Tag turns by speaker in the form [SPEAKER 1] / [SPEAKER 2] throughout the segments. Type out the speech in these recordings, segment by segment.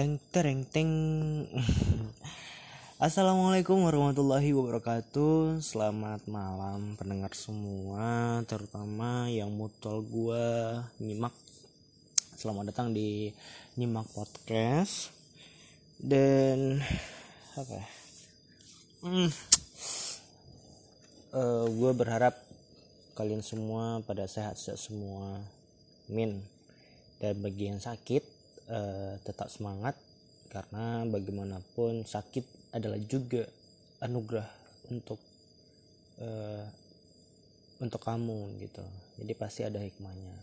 [SPEAKER 1] Teng tereng teng. Assalamualaikum warahmatullahi wabarakatuh. Selamat malam pendengar semua, terutama yang mutual gua nyimak. Selamat datang di nyimak podcast. Dan apa? ya? Hmm. Eh, gue berharap kalian semua pada sehat-sehat semua. Min. Dan bagi yang sakit eh, tetap semangat karena bagaimanapun sakit adalah juga anugerah untuk eh, untuk kamu gitu. Jadi pasti ada hikmahnya.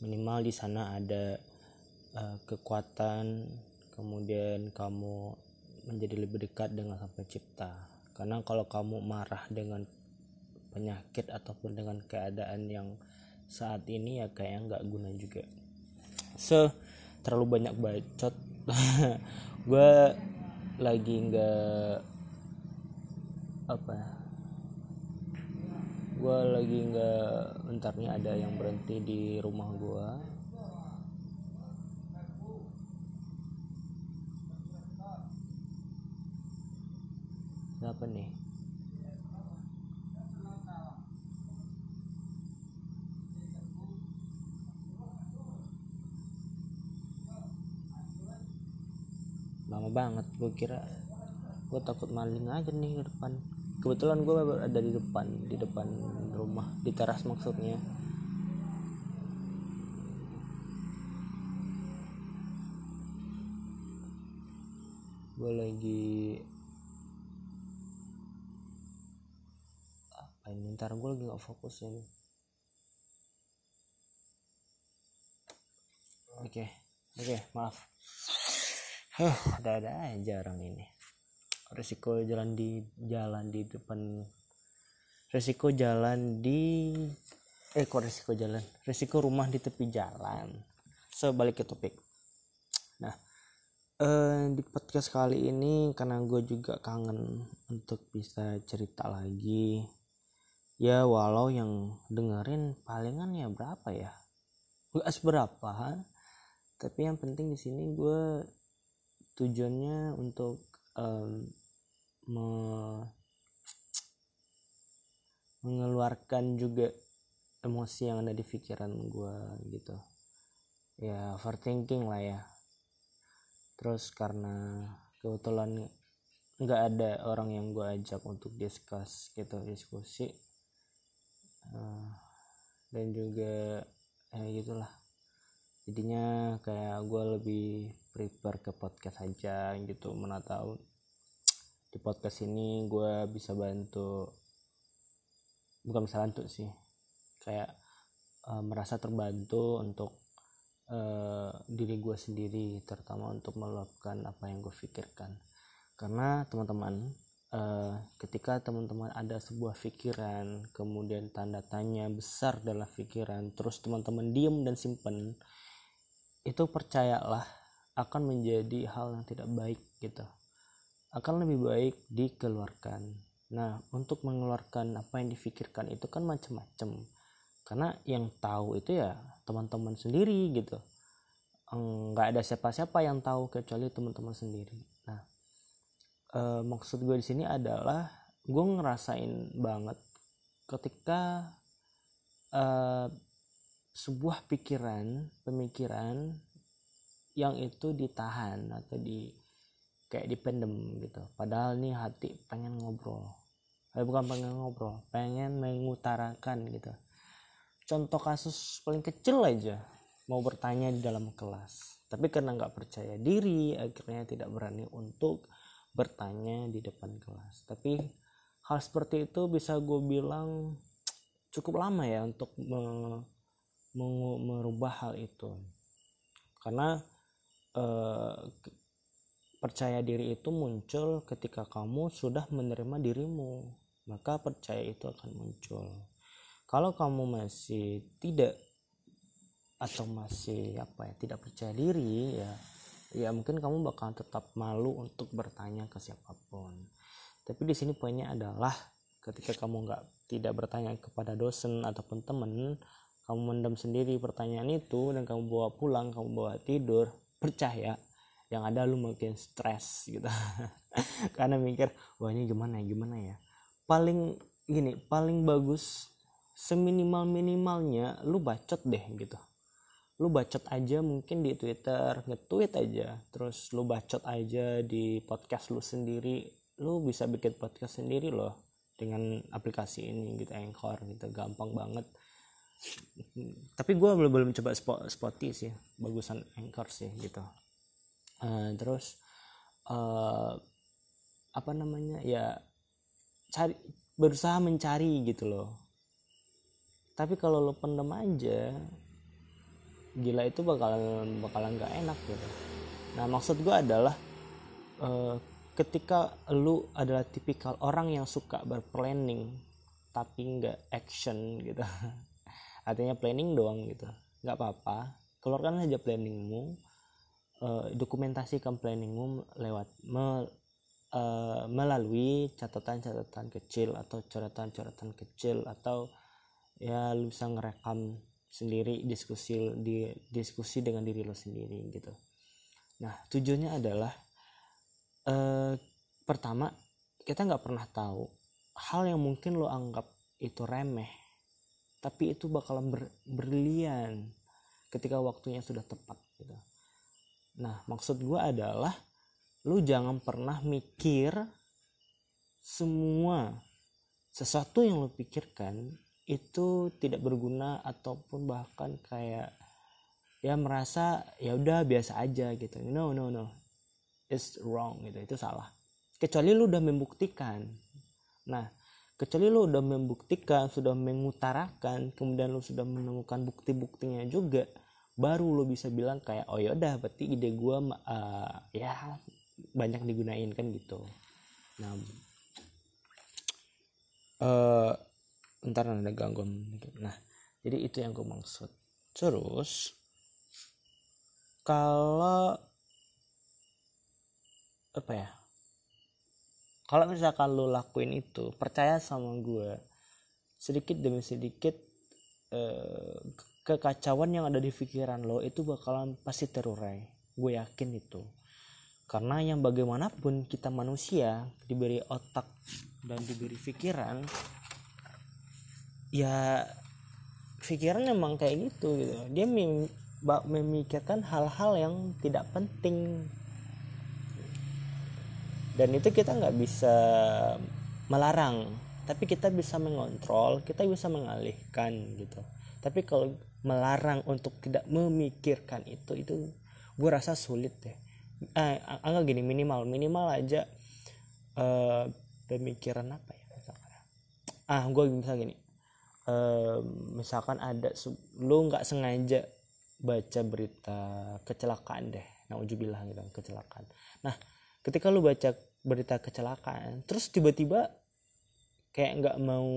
[SPEAKER 1] Minimal di sana ada eh, kekuatan, kemudian kamu menjadi lebih dekat dengan sang pencipta. Karena kalau kamu marah dengan penyakit ataupun dengan keadaan yang saat ini ya kayak nggak guna juga so terlalu banyak bacot. Gue lagi nggak apa ya? Gue lagi nggak bentar nih ada yang berhenti di rumah gue Kenapa nih? Banget. Gue kira gue takut maling aja nih di depan. Kebetulan gue ada di depan di depan rumah di teras maksudnya. Gue lagi apa ini? Ntar gue lagi gak fokus ini. Oke oke maaf Huh, ada-ada aja orang ini. Resiko jalan di jalan di depan. Resiko jalan di eh kok resiko jalan? Resiko rumah di tepi jalan. So balik ke topik. Nah eh, di podcast kali ini karena gue juga kangen untuk bisa cerita lagi. Ya walau yang dengerin palingan ya berapa ya? Gak seberapa tapi yang penting di sini gue tujuannya untuk um, me- mengeluarkan juga emosi yang ada di pikiran gue gitu. Ya overthinking lah ya. Terus karena kebetulan nggak ada orang yang gue ajak untuk discuss gitu diskusi Eh, dan juga ya gitulah. Jadinya kayak gue lebih prepare ke podcast aja gitu mana tahu di podcast ini gue bisa bantu bukan bisa bantu sih kayak eh, merasa terbantu untuk eh, diri gue sendiri terutama untuk meluapkan apa yang gue pikirkan. Karena teman-teman eh, ketika teman-teman ada sebuah pikiran kemudian tanda tanya besar dalam pikiran terus teman-teman diem dan simpen itu percayalah akan menjadi hal yang tidak baik gitu. Akan lebih baik dikeluarkan. Nah untuk mengeluarkan apa yang difikirkan itu kan macam-macam karena yang tahu itu ya teman-teman sendiri gitu. Nggak ada siapa-siapa yang tahu kecuali teman-teman sendiri. Nah eh, maksud gue di sini adalah gue ngerasain banget ketika eh, sebuah pikiran pemikiran yang itu ditahan atau di kayak dipendem gitu. Padahal nih hati pengen ngobrol. Eh, bukan pengen ngobrol pengen mengutarakan gitu. Contoh kasus paling kecil aja mau bertanya di dalam kelas tapi karena nggak percaya diri akhirnya tidak berani untuk bertanya di depan kelas. Tapi hal seperti itu bisa gue bilang cukup lama ya untuk me- merubah hal itu. Karena eh, percaya diri itu muncul ketika kamu sudah menerima dirimu maka percaya itu akan muncul. Kalau kamu masih tidak atau masih apa ya tidak percaya diri ya ya mungkin kamu bakal tetap malu untuk bertanya ke siapa pun. Tapi di sini poinnya adalah ketika kamu nggak tidak bertanya kepada dosen ataupun teman kamu mendam sendiri pertanyaan itu dan kamu bawa pulang kamu bawa tidur percaya yang ada lu makin stres gitu. Karena mikir wah ini gimana ya gimana ya? Paling gini paling bagus seminimal minimalnya lu bacot deh gitu. Lu bacot aja mungkin di Twitter nge-tweet aja terus lu bacot aja di podcast lu sendiri. Lu bisa bikin podcast sendiri loh dengan aplikasi ini gitu Anchor gitu gampang banget tapi gue belum belum coba spot spoti sih bagusan Anchor sih gitu. Uh, terus uh, apa namanya ya cari berusaha mencari gitu loh. Tapi kalau lo pendem aja gila itu bakalan bakalan nggak enak gitu. Nah maksud gue adalah uh, ketika lu adalah tipikal orang yang suka berplanning tapi nggak action gitu artinya planning doang gitu. Nggak apa-apa. Keluarkan aja planningmu. Uh, dokumentasikan planningmu lewat me, uh, melalui catatan-catatan kecil atau coretan-coretan kecil atau ya lu bisa ngerekam sendiri diskusi di diskusi dengan diri lo sendiri gitu. Nah tujuannya adalah eh, pertama kita nggak pernah tahu hal yang mungkin lo anggap itu remeh tapi itu bakalan ber, berlian ketika waktunya sudah tepat gitu. Nah maksud gue adalah lu jangan pernah mikir semua sesuatu yang lo pikirkan itu tidak berguna ataupun bahkan kayak ya merasa ya udah biasa aja gitu. No no no. It's wrong gitu. Itu salah. Kecuali lu udah membuktikan. Nah kecuali lu udah membuktikan sudah mengutarakan kemudian lu sudah menemukan bukti-buktinya juga baru lu bisa bilang kayak oh ya udah berarti ide gua uh, ya banyak digunain kan gitu. Nah uh, ntar ada gangguan nah jadi itu yang gue maksud. Terus kalau apa ya kalau misalkan lo lakuin itu percaya sama gue sedikit demi sedikit eh, kekacauan yang ada di pikiran lo itu bakalan pasti terurai. Gue yakin itu. Karena yang bagaimanapun kita manusia diberi otak dan diberi pikiran ya pikiran emang kayak gitu gitu. Dia mem memikirkan hal-hal yang tidak penting dan itu kita nggak bisa melarang tapi kita bisa mengontrol kita bisa mengalihkan gitu. Tapi kalau melarang untuk tidak memikirkan itu itu gue rasa sulit deh. Eh anggap gini minimal minimal aja uh, pemikiran apa ya misalkan? Ah gue bisa gini misalkan ada lu nggak sengaja baca berita kecelakaan deh naujubillah gitu kecelakaan. Nah ketika lu baca berita kecelakaan. Terus tiba-tiba kayak nggak mau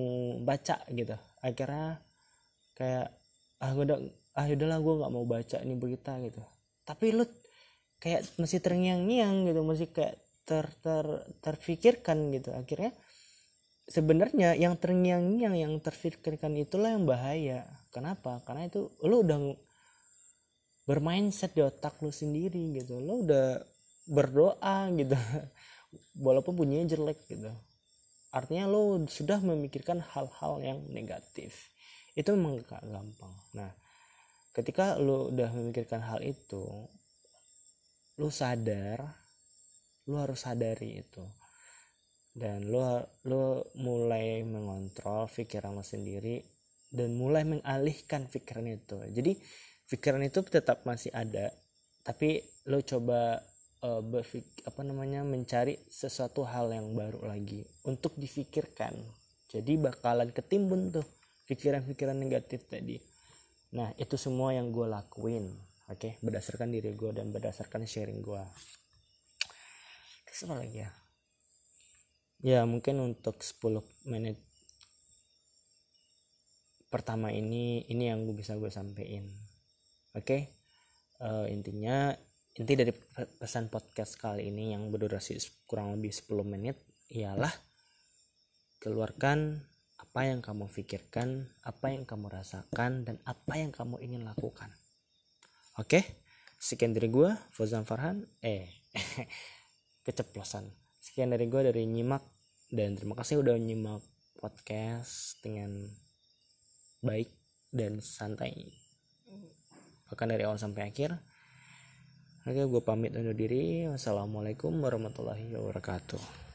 [SPEAKER 1] baca gitu. Akhirnya kayak ah udah ah udahlah gue nggak mau baca ini berita gitu. Tapi lu kayak masih terngiang-ngiang gitu masih kayak ter ter terfikirkan gitu. Akhirnya sebenarnya yang terngiang-ngiang yang terfikirkan itulah yang bahaya. Kenapa? Karena itu lu udah bermindset di otak lu sendiri gitu. Lu udah berdoa gitu walaupun bunyinya jelek gitu. Artinya lu sudah memikirkan hal-hal yang negatif. Itu memang gak gampang. Nah ketika lu udah memikirkan hal itu lu sadar lu harus sadari itu. Dan lo lo mulai mengontrol pikiran lo sendiri dan mulai mengalihkan pikiran itu. Jadi pikiran itu tetap masih ada tapi lo coba uh, berfik apa namanya mencari sesuatu hal yang baru lagi untuk difikirkan jadi bakalan ketimbun tuh pikiran-pikiran negatif tadi nah itu semua yang gue lakuin oke okay? berdasarkan diri gue dan berdasarkan sharing gue terus apa lagi ya ya mungkin untuk 10 menit pertama ini ini yang gue bisa gue sampein oke okay? uh, eh, intinya inti dari pesan podcast kali ini yang berdurasi kurang lebih 10 menit ialah keluarkan apa yang kamu pikirkan, apa yang kamu rasakan, dan apa yang kamu ingin lakukan. Oke, sekian dari gue Fauzan Farhan. Eh keceplosan. Sekian dari gue dari nyimak dan terima kasih udah nyimak podcast dengan baik dan santai. Bahkan dari awal sampai akhir oke gue pamit undur diri. Wassalamualaikum warahmatullahi wabarakatuh